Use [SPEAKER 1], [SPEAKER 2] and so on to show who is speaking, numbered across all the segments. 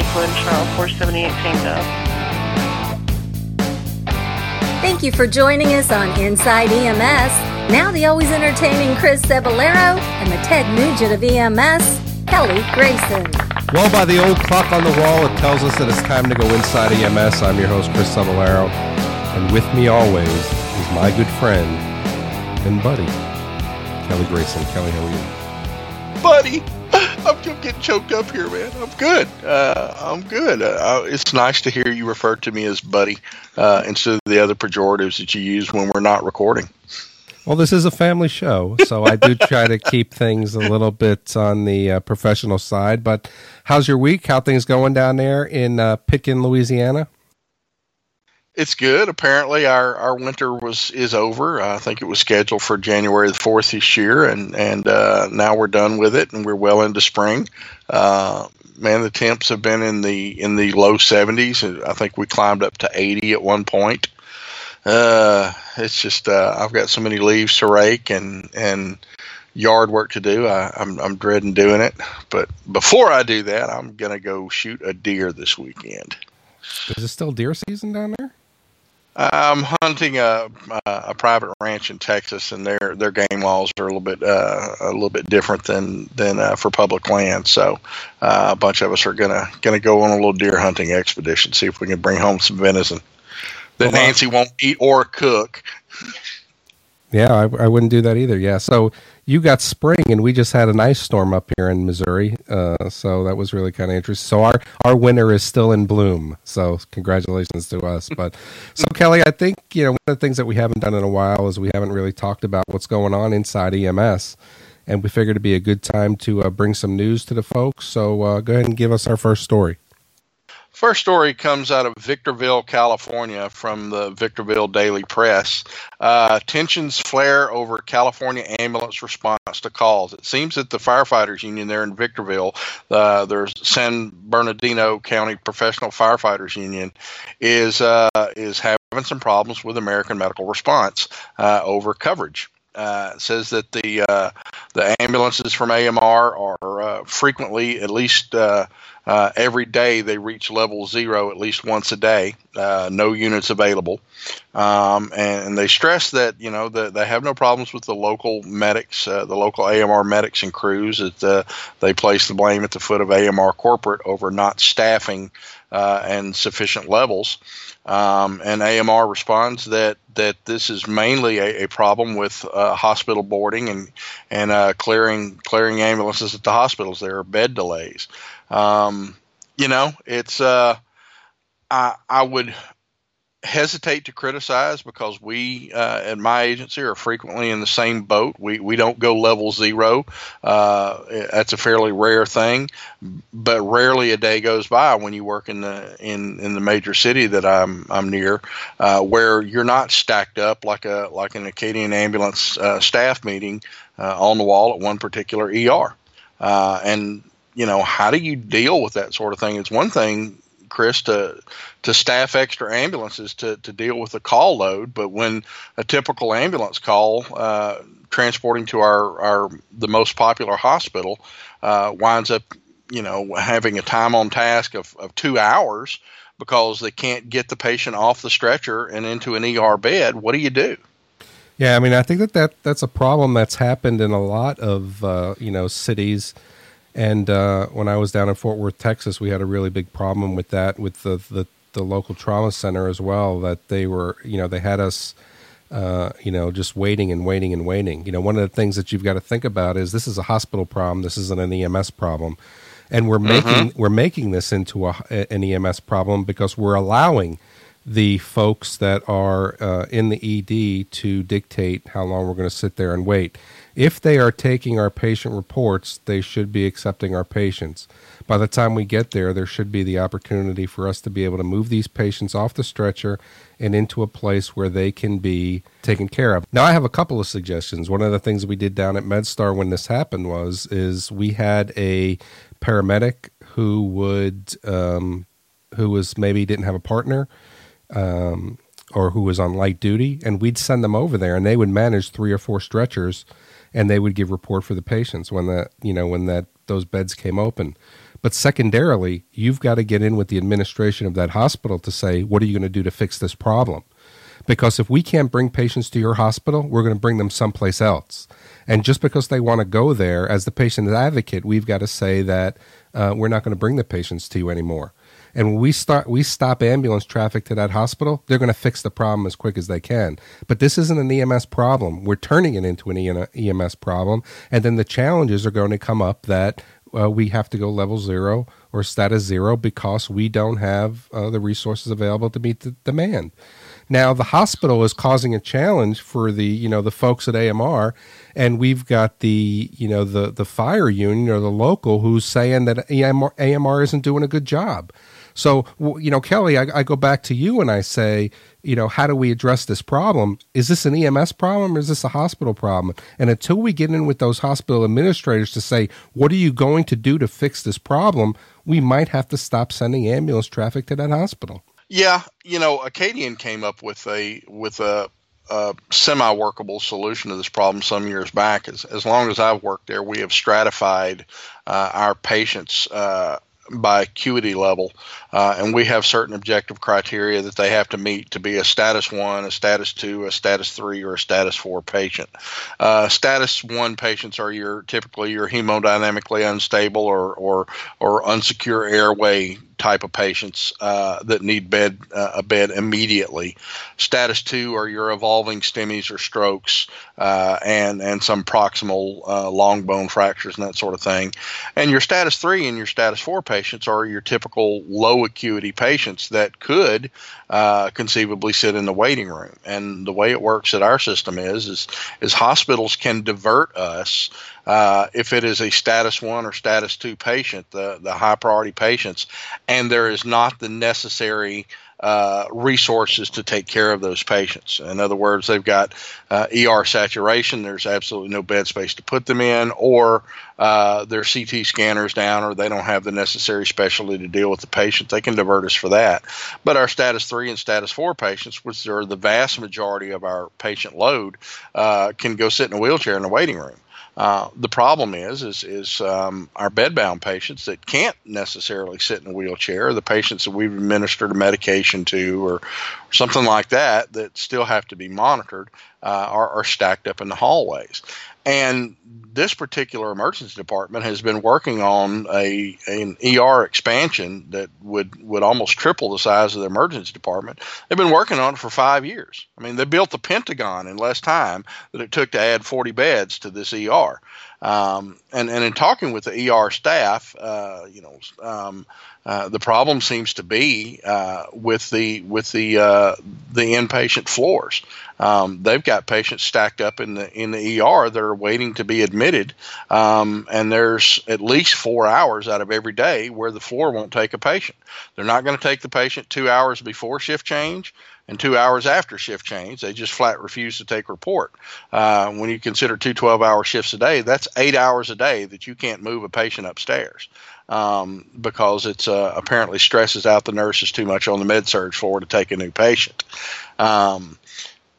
[SPEAKER 1] Lakewood, Charles 478 Tango.
[SPEAKER 2] Thank you for joining us on Inside EMS. Now the always entertaining Chris Cebollero and the Ted Nugent of EMS, Kelly Grayson.
[SPEAKER 3] Well, by the old clock on the wall, it tells us that it's time to go inside EMS. I'm your host, Chris Cebollero, and with me always is my good friend and buddy, Kelly Grayson. Kelly, how are you?
[SPEAKER 4] Buddy, I'm, I'm getting choked up here, man. I'm good. Uh, I'm good. Uh, it's nice to hear you refer to me as buddy uh, instead of the other pejoratives that you use when we're not recording.
[SPEAKER 3] Well, this is a family show, so I do try to keep things a little bit on the uh, professional side. But how's your week? How things going down there in uh, Pitkin, Louisiana?
[SPEAKER 4] It's good. Apparently, our, our winter was is over. I think it was scheduled for January the fourth this year, and and uh, now we're done with it, and we're well into spring. Uh, man, the temps have been in the in the low seventies. I think we climbed up to eighty at one point. Uh, it's just uh, I've got so many leaves to rake and and yard work to do. I, I'm I'm dreading doing it, but before I do that, I'm gonna go shoot a deer this weekend.
[SPEAKER 3] Is it still deer season down there?
[SPEAKER 4] I'm hunting a, a private ranch in Texas, and their their game laws are a little bit uh, a little bit different than than uh, for public land. So uh, a bunch of us are gonna gonna go on a little deer hunting expedition, see if we can bring home some venison that well, Nancy won't eat or cook.
[SPEAKER 3] Yeah, I, I, wouldn't do that either. Yeah, so you got spring, and we just had an ice storm up here in Missouri. Uh, so that was really kind of interesting. So our our winter is still in bloom. So congratulations to us. But so Kelly, I think you know one of the things that we haven't done in a while is we haven't really talked about what's going on inside EMS, and we figured it'd be a good time to uh, bring some news to the folks. So uh, go ahead and give us our first story.
[SPEAKER 4] First story comes out of Victorville, California, from the Victorville Daily Press. Uh, tensions flare over California ambulance response to calls. It seems that the firefighters union there in Victorville, uh, San Bernardino County Professional Firefighters Union, is uh, is having some problems with American Medical Response uh, over coverage. Uh, says that the uh, the ambulances from AMR are uh, frequently at least uh, uh, every day they reach level zero at least once a day. Uh, no units available, um, and, and, they stress that you know the, they have no problems with the local medics, the local AMR medics and crews. That they place the blame at the foot of AMR corporate over not staffing and sufficient levels. Um, and AMR responds that that this is mainly a, a problem with uh, hospital boarding and and uh, clearing clearing ambulances at the hospitals. There are bed delays. Um, you know, it's uh, I I would hesitate to criticize because we uh, at my agency are frequently in the same boat. We we don't go level zero. Uh, that's a fairly rare thing, but rarely a day goes by when you work in the in, in the major city that I'm I'm near, uh, where you're not stacked up like a like an Acadian ambulance uh, staff meeting uh, on the wall at one particular ER. And you know how do you deal with that sort of thing? It's one thing Chris, to to staff extra ambulances to, to deal with the call load. But when a typical ambulance call uh, transporting to our, our the most popular hospital uh, winds up, you know, having a time on task of, of two hours because they can't get the patient off the stretcher and into an ER bed, what do you do?
[SPEAKER 3] Yeah, I mean, I think that, that that's a problem that's happened in a lot of uh, you know cities and uh, when I was down in Fort Worth, Texas, we had a really big problem with that with the, the, the local trauma center as well. That they were, you know, they had us, uh, you know, just waiting and waiting and waiting. You know, one of the things that you've got to think about is this is a hospital problem. This isn't an EMS problem, and we're mm-hmm. making we're making this into a, an EMS problem because we're allowing the folks that are uh, in the ED to dictate how long we're going to sit there and wait. If they are taking our patient reports, they should be accepting our patients. By the time we get there, there should be the opportunity for us to be able to move these patients off the stretcher and into a place where they can be taken care of. Now, I have a couple of suggestions. One of the things we did down at MedStar when this happened was is we had a paramedic who would um, who was maybe didn't have a partner. Um, or who was on light duty, and we'd send them over there, and they would manage three or four stretchers and they would give report for the patients when that you know when that those beds came open. But secondarily, you've got to get in with the administration of that hospital to say, what are you going to do to fix this problem? Because if we can't bring patients to your hospital, we're going to bring them someplace else. And just because they want to go there, as the patient advocate, we've got to say that uh, we're not going to bring the patients to you anymore. And when we start, we stop ambulance traffic to that hospital, they're going to fix the problem as quick as they can. But this isn't an EMS problem. We're turning it into an EMS problem. And then the challenges are going to come up that uh, we have to go level zero or status zero because we don't have uh, the resources available to meet the demand. Now the hospital is causing a challenge for the you know the folks at AMR, and we've got the you know the the fire union or the local who's saying that AMR, AMR isn't doing a good job. So, you know, Kelly, I, I, go back to you and I say, you know, how do we address this problem? Is this an EMS problem or is this a hospital problem? And until we get in with those hospital administrators to say, what are you going to do to fix this problem? We might have to stop sending ambulance traffic to that hospital.
[SPEAKER 4] Yeah, you know, Acadian came up with a with a, a semi-workable solution to this problem some years back. As, as long as I've worked there, we have stratified uh, our patients uh, by acuity level, uh, and we have certain objective criteria that they have to meet to be a status one, a status two, a status three, or a status four patient. Uh, status one patients are your typically your hemodynamically unstable or or or unsecure airway type of patients uh, that need bed uh, a bed immediately. Status two are your evolving STEMIs or strokes uh, and and some proximal uh, long bone fractures and that sort of thing. And your status three and your status four patients are your typical low acuity patients that could uh, conceivably sit in the waiting room. And the way it works at our system is is is hospitals can divert us uh, if it is a status one or status two patient, the, the high priority patients, and there is not the necessary uh, resources to take care of those patients. In other words, they've got uh, ER saturation, there's absolutely no bed space to put them in, or uh, their CT scanners down, or they don't have the necessary specialty to deal with the patient. They can divert us for that. But our status three and status four patients, which are the vast majority of our patient load, uh, can go sit in a wheelchair in the waiting room. Uh, the problem is, is, is um, our bedbound patients that can't necessarily sit in a wheelchair, the patients that we've administered a medication to, or, something like that, that still have to be monitored, uh, are, are stacked up in the hallways. And this particular emergency department has been working on a an ER expansion that would would almost triple the size of the emergency department. They've been working on it for five years. I mean, they built the Pentagon in less time than it took to add 40 beds to this ER. Um, and, and in talking with the ER staff, uh, you know, um, uh, the problem seems to be uh, with the with the uh, the inpatient floors. Um, they've got patients stacked up in the in the ER that are waiting to be admitted, um, and there's at least four hours out of every day where the floor won't take a patient. They're not going to take the patient two hours before shift change and two hours after shift change. They just flat refuse to take report. Uh, when you consider two 12 hour shifts a day, that's eight hours a day that you can't move a patient upstairs. Um, because it's uh, apparently stresses out the nurses too much on the med surg floor to take a new patient. Um,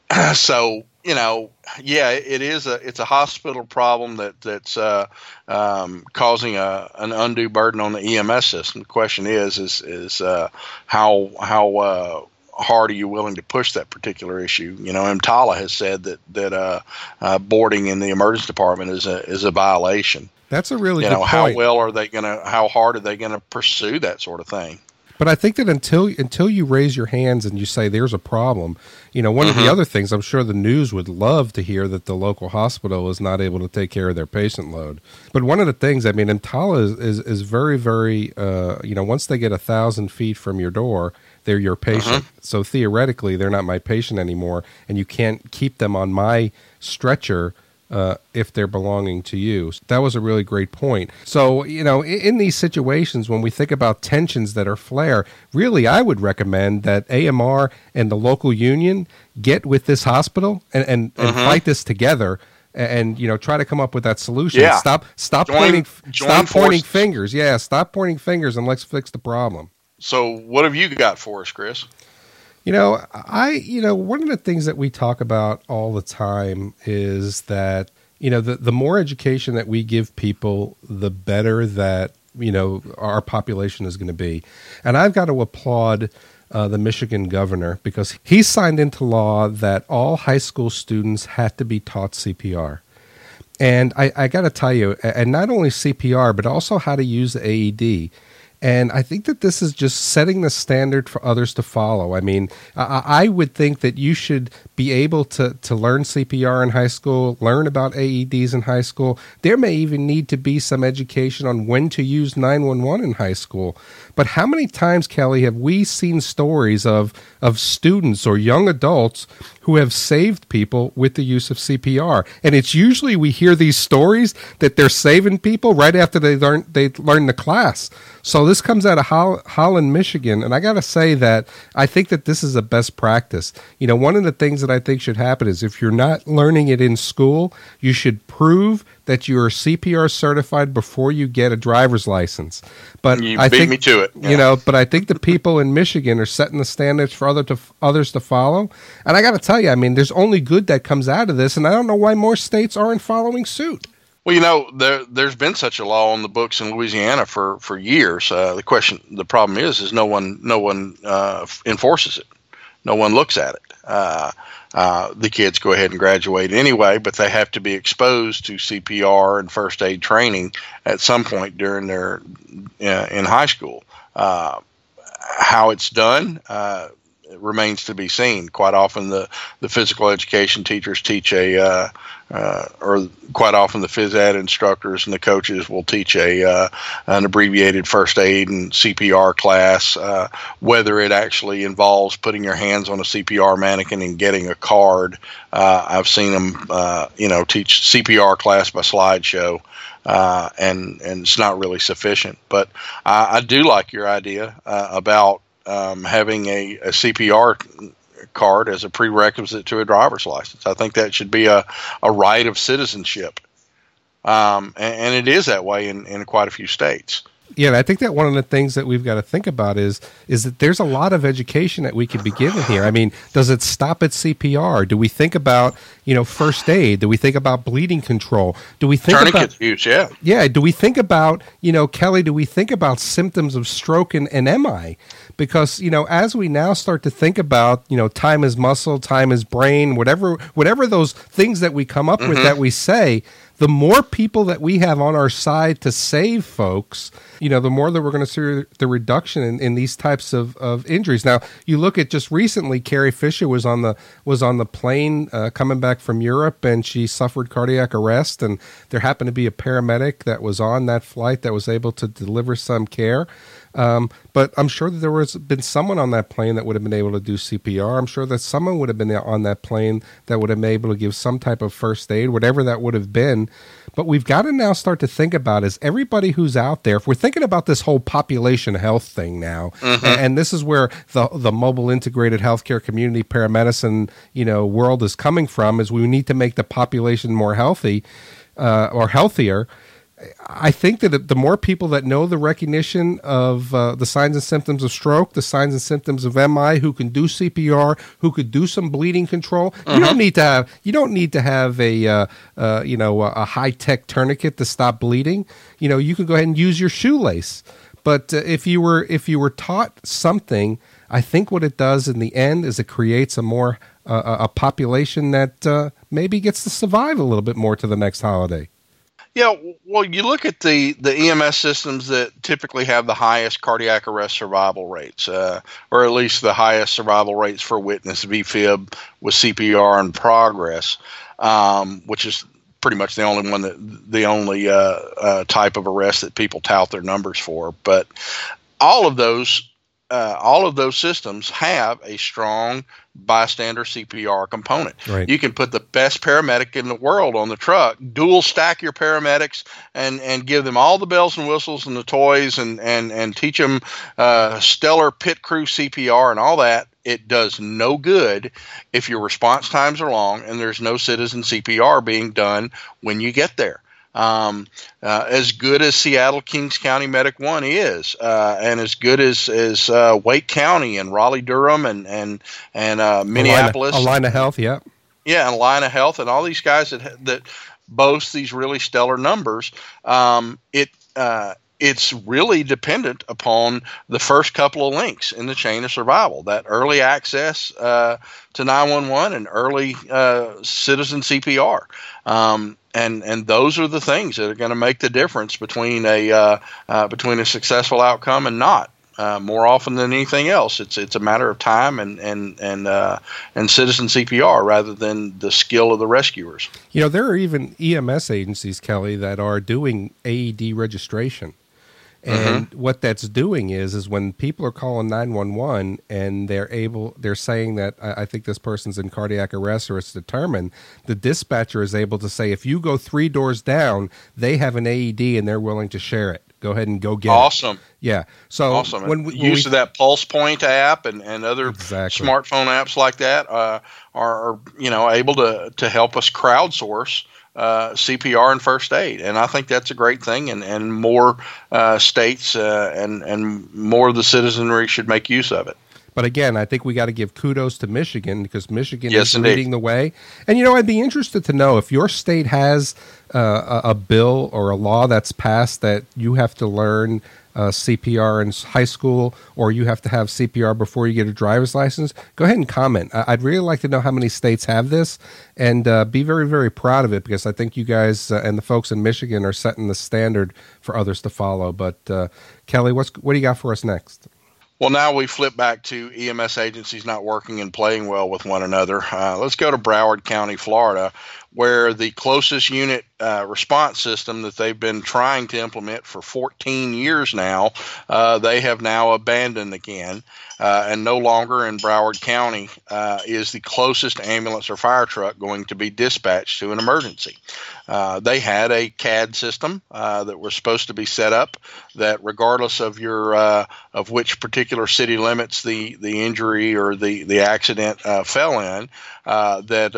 [SPEAKER 4] so you know, yeah, it is a it's a hospital problem that that's uh, um, causing a an undue burden on the EMS system. The question is is is uh, how how uh, hard are you willing to push that particular issue? You know, EMTALA has said that that uh, uh, boarding in the emergency department is a is a violation.
[SPEAKER 3] That's a really
[SPEAKER 4] you
[SPEAKER 3] know
[SPEAKER 4] how well are they going to how hard are they going to pursue that sort of thing?
[SPEAKER 3] But I think that until until you raise your hands and you say there's a problem, you know, one mm-hmm. of the mm-hmm. other things I'm sure the news would love to hear that the local hospital is not able to take care of their patient load. But one of the things, I mean, EMTALA is is, is very very, uh, you know, once they get a thousand feet from your door, they're your patient. Uh-huh. So theoretically, they're not my patient anymore, and you can't keep them on my stretcher uh, if they're belonging to you. That was a really great point. So, you know, in, in, these situations, when we think about tensions that are flare, really, I would recommend that AMR and the local union get with this hospital and, and, and uh-huh. fight this together. And you know, try to come up with that solution.
[SPEAKER 4] Yeah.
[SPEAKER 3] Stop, stop join, pointing, join stop forces. pointing fingers. Yeah, stop pointing fingers, and let's fix the problem.
[SPEAKER 4] So, what have you got for us, Chris?
[SPEAKER 3] You know, I, you know, one of the things that we talk about all the time is that, you know, the the more education that we give people, the better that you know our population is going to be. And I've got to applaud. Uh, the Michigan governor because he signed into law that all high school students had to be taught CPR. And I, I got to tell you, and not only CPR, but also how to use the AED. And I think that this is just setting the standard for others to follow. I mean, I, I, would think that you should be able to, to learn CPR in high school, learn about AEDs in high school. There may even need to be some education on when to use 911 in high school. But how many times, Kelly, have we seen stories of, of students or young adults who have saved people with the use of CPR? And it's usually we hear these stories that they're saving people right after they learn they learn the class. So this comes out of Holland, Michigan, and I got to say that I think that this is a best practice. You know, one of the things that I think should happen is if you're not learning it in school, you should prove that you are CPR certified before you get a driver's license. But
[SPEAKER 4] you
[SPEAKER 3] I
[SPEAKER 4] beat
[SPEAKER 3] think,
[SPEAKER 4] me to it. Yeah.
[SPEAKER 3] You know, but I think the people in Michigan are setting the standards for other to, others to follow. And I got to tell you, I mean, there's only good that comes out of this, and I don't know why more states aren't following suit.
[SPEAKER 4] Well, you know, there there's been such a law on the books in Louisiana for for years. Uh, the question, the problem is, is no one no one uh, enforces it. No one looks at it. Uh, uh, the kids go ahead and graduate anyway, but they have to be exposed to CPR and first aid training at some point during their uh, in high school. Uh, how it's done uh, remains to be seen. Quite often, the, the physical education teachers teach a, uh, uh, or quite often the phys ed instructors and the coaches will teach a uh, an abbreviated first aid and CPR class. Uh, whether it actually involves putting your hands on a CPR mannequin and getting a card, uh, I've seen them, uh, you know, teach CPR class by slideshow. and and it's not really sufficient, but I, I do like your idea about um, having a, a CPR card as a prerequisite to a driver's license. I think that should be a, a right of citizenship. Um, and, and, it is that way in, in quite a few states
[SPEAKER 3] yeah, I think that one of the things that we've got to think about is is that there's a lot of education that we could be given here. I mean, does it stop at CPR? Do we think about you know first aid? Do we think about bleeding control? Do we think about
[SPEAKER 4] use? Yeah,
[SPEAKER 3] yeah. Do we think about you know Kelly? Do we think about symptoms of stroke and, and MI? Because you know as we now start to think about you know time is muscle, time is brain, whatever whatever those things that we come up mm-hmm. with that we say the more people that we have on our side to save folks, you know, the more that we're going to see the reduction in, in these types of, of injuries. Now, you look at just recently, Carrie Fisher was on the was on the plane uh, coming back from Europe, and she suffered cardiac arrest, and there happened to be a paramedic that was on that flight that was able to deliver some care. Um, but I'm sure that there was been someone on that plane that would have been able to do CPR. I'm sure that someone would have been on that plane that would have been able to give some type of first aid, whatever that would have been. But we've got to now start to think about is everybody who's out there. If we're thinking about this whole population health thing now, mm-hmm. and, and, this is where the the mobile integrated healthcare community paramedicine you know world is coming from, is we need to make the population more healthy uh, or healthier I think that the more people that know the recognition of uh, the signs and symptoms of stroke, the signs and symptoms of MI, who can do CPR, who could do some bleeding control, uh-huh. you don't uh-huh. need to have you don't need to have a uh, uh, you know a high tech tourniquet to stop bleeding. You know you can go ahead and use your shoelace. But uh, if you were if you were taught something, I think what it does in the end is it creates a more uh, a population that uh, maybe gets to survive a little bit more to the next holiday.
[SPEAKER 4] Yeah, well, you look at the, the EMS systems that typically have the highest cardiac arrest survival rates, uh, or at least the highest survival rates for witness VFib with CPR in progress, um, which is pretty much the only one that the only uh, uh, type of arrest that people tout their numbers for. But all of those uh, all of those systems have a strong bystander CPR component. Right. You can put the best paramedic in the world on the truck, dual stack your paramedics, and and give them all the bells and whistles and the toys, and and and teach them uh, stellar pit crew CPR and all that. It does no good if your response times are long and there's no citizen CPR being done when you get there um, uh, as good as Seattle Kings County Medic One is, uh, and as good as as uh, Wake County and Raleigh Durham and and and uh, Minneapolis,
[SPEAKER 3] Allina Health, yeah,
[SPEAKER 4] yeah, and Allina Health, and all these guys that that boasts these really stellar numbers, um, it uh, it's really dependent upon the first couple of links in the chain of survival that early access uh, to 911 and early uh, citizen CPR. Um, and and those are the things that are going to make the difference between a uh, uh, between a successful outcome and not. Uh, more often than anything else, it's it's a matter of time and and and uh, and citizen CPR rather than the skill of the rescuers.
[SPEAKER 3] You know, there are even EMS agencies, Kelly, that are doing AED registration. And mm-hmm. what that's doing is, is when people are calling nine one one and they're able, they're saying that I, I, think this person's in cardiac arrest or it's determined. The dispatcher is able to say, if you go three doors down, they have an AED and they're willing to share it. Go ahead and go get
[SPEAKER 4] awesome.
[SPEAKER 3] it. Awesome. Yeah. So
[SPEAKER 4] awesome. When we, use we, of that Pulse Point app and, and other exactly. smartphone apps like that uh, are, are you know able to to help us crowdsource uh, CPR and first aid, and I think that's a great thing. And and more uh, states uh, and and more of the citizenry should make use of it.
[SPEAKER 3] But again, I think we got to give kudos to Michigan because Michigan yes, is indeed. leading the way. And you know, I'd be interested to know if your state has uh, a, a bill or a law that's passed that you have to learn uh, CPR in high school, or you have to have CPR before you get a driver's license, go ahead and comment. I'd really like to know how many states have this, and uh, be very, very proud of it because I think you guys uh, and the folks in Michigan are setting the standard for others to follow. But uh, Kelly, what's what do you got for us next?
[SPEAKER 4] Well, now we flip back to EMS agencies not working and playing well with one another. Uh, let's go to Broward County, Florida, where the closest unit uh, response system that they've been trying to implement for 14 years now, uh, they have now abandoned again. Uh, and no longer in Broward County uh, is the closest ambulance or fire truck going to be dispatched to an emergency. Uh, they had a CAD system uh, that was supposed to be set up that, regardless of your of which particular city limits the the injury or the the accident fell in, that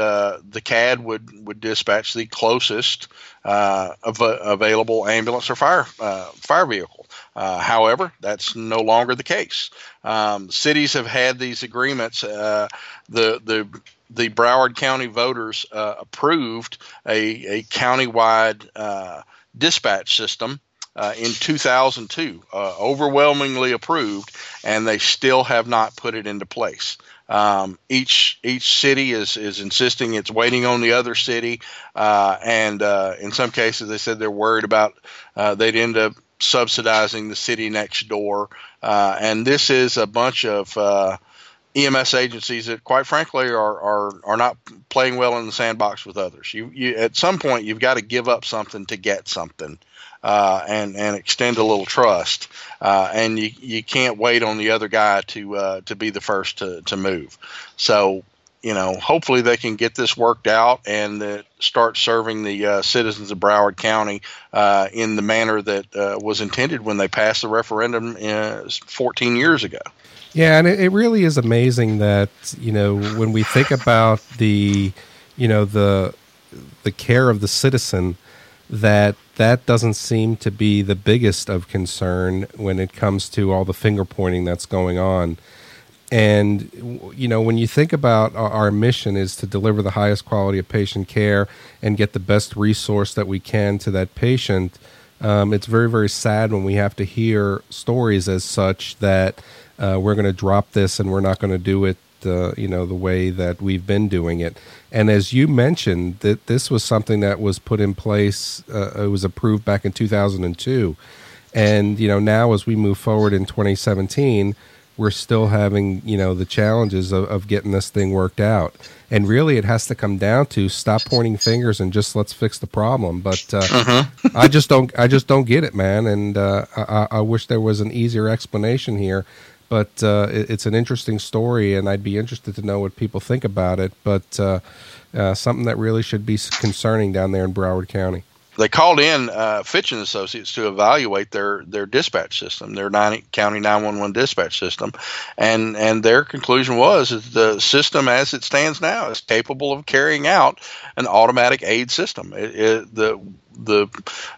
[SPEAKER 4] the CAD would would dispatch the closest uh, av- available ambulance or fire uh, fire vehicle. Uh, however, that's no longer the case. Um, cities have had these agreements. Uh, the the the Broward County voters uh, approved a, a countywide uh, dispatch system uh, in 2002, uh, overwhelmingly approved, and they still have not put it into place. Um, each each city is is insisting it's waiting on the other city, uh, and uh, in some cases they said they're worried about uh, they'd end up subsidizing the city next door. Uh, and this is a bunch of uh, EMS agencies that, quite frankly, are, are are not playing well in the sandbox with others. You, you at some point you've got to give up something to get something, uh, and and extend a little trust. Uh, and you you can't wait on the other guy to uh, to be the first to to move. So you know, hopefully they can get this worked out and uh, start serving the uh, citizens of Broward County uh, in the manner that uh, was intended when they passed the referendum uh, 14 years ago.
[SPEAKER 3] Yeah, and it, it really is amazing that you know when we think about the, you know the, the care of the citizen, that that doesn't seem to be the biggest of concern when it comes to all the finger pointing that's going on. And you know, when you think about our, mission is to deliver the highest quality of patient care and get the best resource that we can to that patient, um, it's very, very sad when we have to hear stories as such that uh, we're going to drop this and we're not going to do it, uh, you know, the way that we've been doing it. And as you mentioned, that this was something that was put in place. Uh, it was approved back in 2002, and you know, now as we move forward in 2017 we're still having you know the challenges of, of, getting this thing worked out. And really it has to come down to stop pointing fingers and just let's fix the problem. But uh, uh-huh. i just don't i just don't get it man. And uh, I, I, wish there was an easier explanation here. But uh, it, it's an interesting story and i'd be interested to know what people think about it. But uh, uh, something that really should be concerning down there in broward county
[SPEAKER 4] they called in uh, Fitch and Associates to evaluate their their dispatch system, their nine, county 911 dispatch system, and and their conclusion was that the system as it stands now is capable of carrying out an automatic aid system. It, it, the the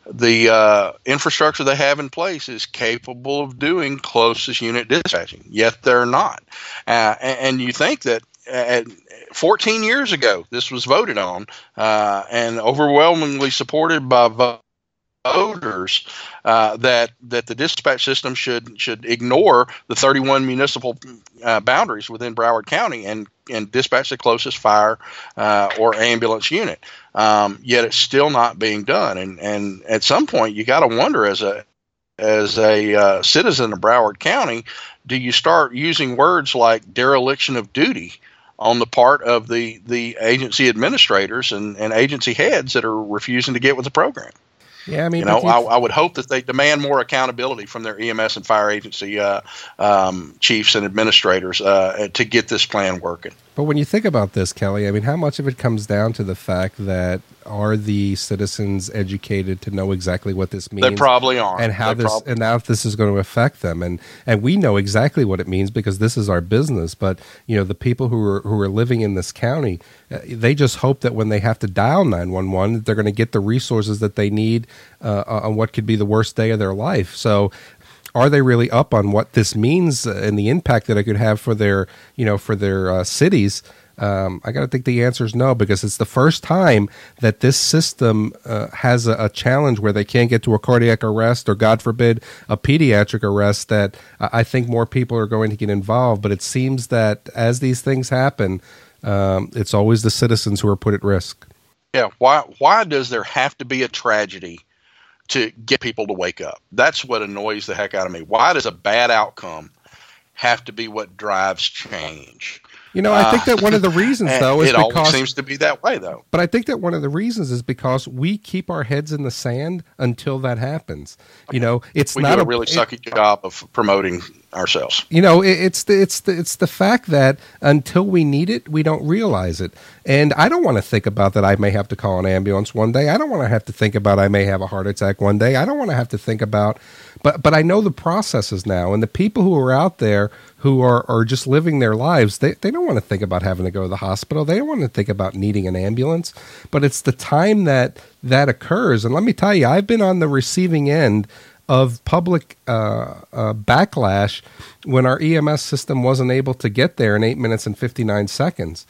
[SPEAKER 4] the uh, infrastructure they have in place is capable of doing closest unit dispatching, yet they're not. Uh, and, and, you think that uh, 14 years ago, this was voted on uh, and overwhelmingly supported by voters uh, that that the dispatch system should should ignore the 31 municipal uh, boundaries within Broward County and and dispatch the closest fire uh, or ambulance unit. Um, yet it's still not being done, and and at some point you got to wonder as a as a uh, citizen of Broward County, do you start using words like dereliction of duty? On the part of the, the agency administrators and, and agency heads that are refusing to get with the program.
[SPEAKER 3] Yeah, I mean,
[SPEAKER 4] you know, I, I, would hope that they demand more accountability from their EMS and fire agency uh, um, chiefs and administrators uh, to get this plan working.
[SPEAKER 3] But when you think about this, Kelly, I mean, how much of it comes down to the fact that are the citizens educated to know exactly what this means?
[SPEAKER 4] They probably are,
[SPEAKER 3] and how
[SPEAKER 4] they
[SPEAKER 3] this
[SPEAKER 4] prob-
[SPEAKER 3] and how this is going to affect them, and and we know exactly what it means because this is our business. But you know, the people who are who are living in this county, uh, they just hope that when they have to dial nine one one, they're going to get the resources that they need uh, on what could be the worst day of their life. So are they really up on what this means and the impact that it could have for their you know for their uh, cities? Um, I got to think the answer is no because it's the first time that this system uh, has a, a, challenge where they can't get to a cardiac arrest or, God forbid, a pediatric arrest. That I think more people are going to get involved. But it seems that as these things happen, um, it's always the citizens who are put at risk.
[SPEAKER 4] Yeah. Why? Why does there have to be a tragedy to get people to wake up. That's what annoys the heck out of me. Why does a bad outcome have to be what drives change?
[SPEAKER 3] You know, I think that one of the reasons, uh, though, is
[SPEAKER 4] it
[SPEAKER 3] because
[SPEAKER 4] always seems to be that way, though.
[SPEAKER 3] But I think that one of the reasons is because we keep our heads in the sand until that happens. You know, it's
[SPEAKER 4] we
[SPEAKER 3] not
[SPEAKER 4] a,
[SPEAKER 3] a
[SPEAKER 4] really sucky it, job of promoting ourselves.
[SPEAKER 3] You know, it, it's the it's the it's the fact that until we need it, we don't realize it. And I don't want to think about that. I may have to call an ambulance one day. I don't want to have to think about I may have a heart attack one day. I don't want to have to think about but but I know the processes now, and the people who are out there who are, are just living their lives, they, they don't want to think about having to go to the hospital. They don't want to think about needing an ambulance. But it's the time that that occurs. And let me tell you, I've been on the receiving end of public uh, uh, backlash when our EMS system wasn't able to get there in eight minutes and 59 seconds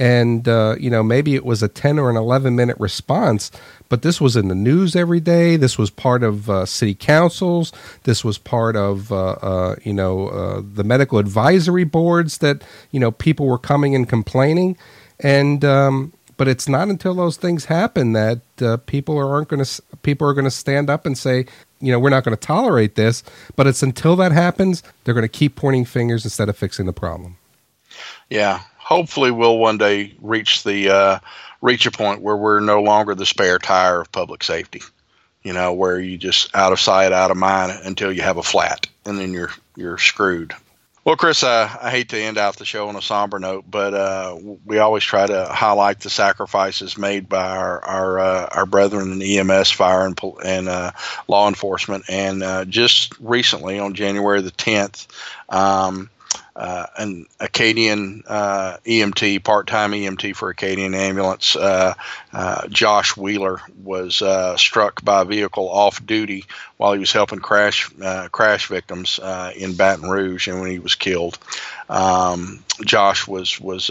[SPEAKER 3] and uh, you know maybe it was a 10 or an 11 minute response but this was in the news every day. This was part of uh, city councils. This was part of uh, uh you know uh, the medical advisory boards that you know people were coming and complaining. And um, but it's not until those things happen that people aren't going to people are going to stand up and say you know we're not going to tolerate this. But it's until that happens they're going to keep pointing fingers instead of fixing the problem.
[SPEAKER 4] Yeah hopefully we'll one day reach the uh, reach a point where we're no longer the spare tire of public safety. You know, where you just out of sight, out of mind until you have a flat, and then you're you're screwed. Well, Chris, uh, I hate to end out the show on a somber note, but uh, we always try to highlight the sacrifices made by our our, uh, our brethren in EMS, fire, and, and uh, law enforcement. And uh, just recently, on January the 10th, um, uh, an Acadian uh, EMT, part-time EMT for Acadian Ambulance, uh, uh Josh Wheeler, was uh, struck by a vehicle off duty while he was helping crash uh, crash victims in Baton Rouge, and when he was killed, um, Josh was was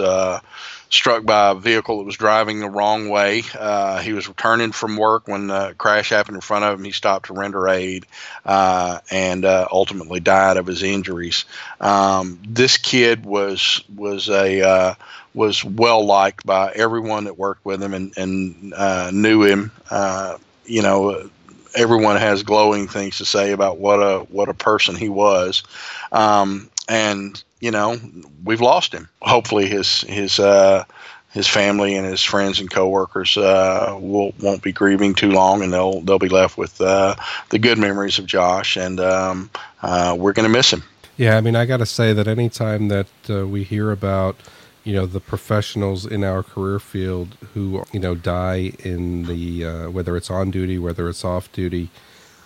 [SPEAKER 4] struck by a vehicle that was driving the wrong way. Uh, he was returning from work when the crash happened in front of him. He stopped to render aid uh, and uh, ultimately died of his injuries. Um, this kid was was a uh, was well liked by everyone that worked with him and, and uh, knew him. Uh, you know, everyone has glowing things to say about what a what a person he was. Um, and you know, we've lost him. Hopefully, his his uh, his family and his friends and coworkers uh, will won't be grieving too long, and they'll they'll be left with uh, the good memories of Josh, and um, uh, we're going to miss him.
[SPEAKER 3] Yeah, I mean, I got to say that anytime that uh, we hear about you know the professionals in our career field who you know die in the uh, whether it's on duty, whether it's off duty.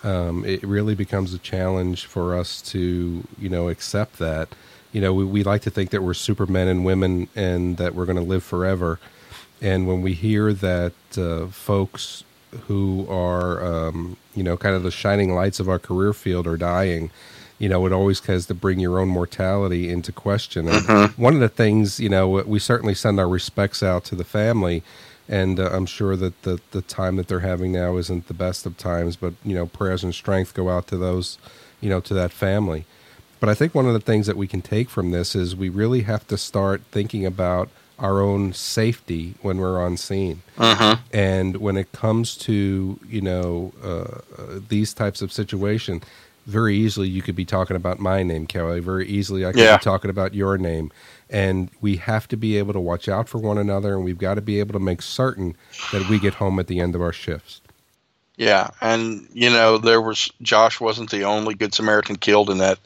[SPEAKER 3] Um, it really becomes a challenge for us to, you know, accept that you know, we, we like to think that we're supermen and women and that we're going to live forever. And when we hear that uh, folks who are, um, you know, kind of the shining lights of our career field are dying, you know, it always has to bring your own mortality into question. And mm-hmm. one of the things, you know, we certainly send our respects out to the family. And uh, I'm sure that the, the time that they're having now isn't the best of times, but, you know, prayers and strength go out to those, you know, to that family. But I think one of the things that we can take from this is we really have to start thinking about our own safety when we're on scene. Uh-huh. And when it comes to, you know, uh, these types of situations, very easily you could be talking about my name, Kelly. Very easily I could yeah. be talking about your name. And we have to be able to watch out for one another, and we've got to be able to make certain that we get home at the end of our shifts.
[SPEAKER 4] Yeah, and you know there was Josh wasn't the only Good Samaritan killed in that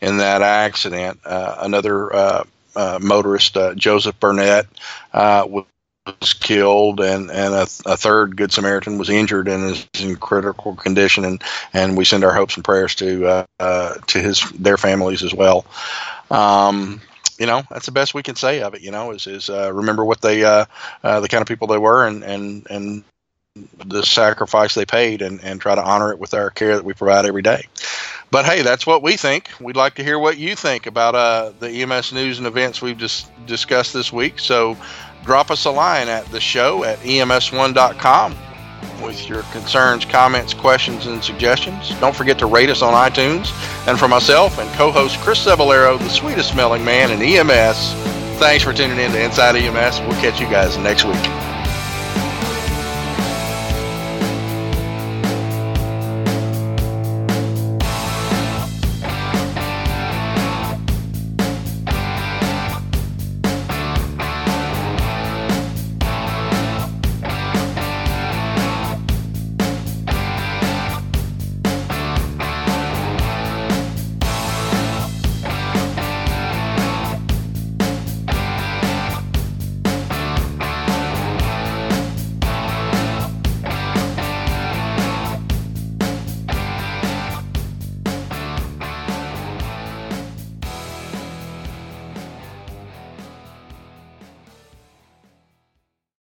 [SPEAKER 4] in that accident. Uh, another uh, uh, motorist, uh, Joseph Burnett, uh, was killed and and a, a, third good samaritan was injured and is in critical condition and and we send our hopes and prayers to uh, uh, to his their families as well um, you know that's the best we can say of it you know is is uh, remember what they uh, uh, the kind of people they were and and and the sacrifice they paid and and try to honor it with our care that we provide every day but hey, that's what we think. We'd like to hear what you think about uh, the EMS news and events we've just discussed this week. So drop us a line at the show at ems1.com with your concerns, comments, questions, and suggestions. Don't forget to rate us on iTunes. And for myself and co host Chris Cebollero, the sweetest smelling man in EMS, thanks for tuning in to Inside EMS. We'll catch you guys next week.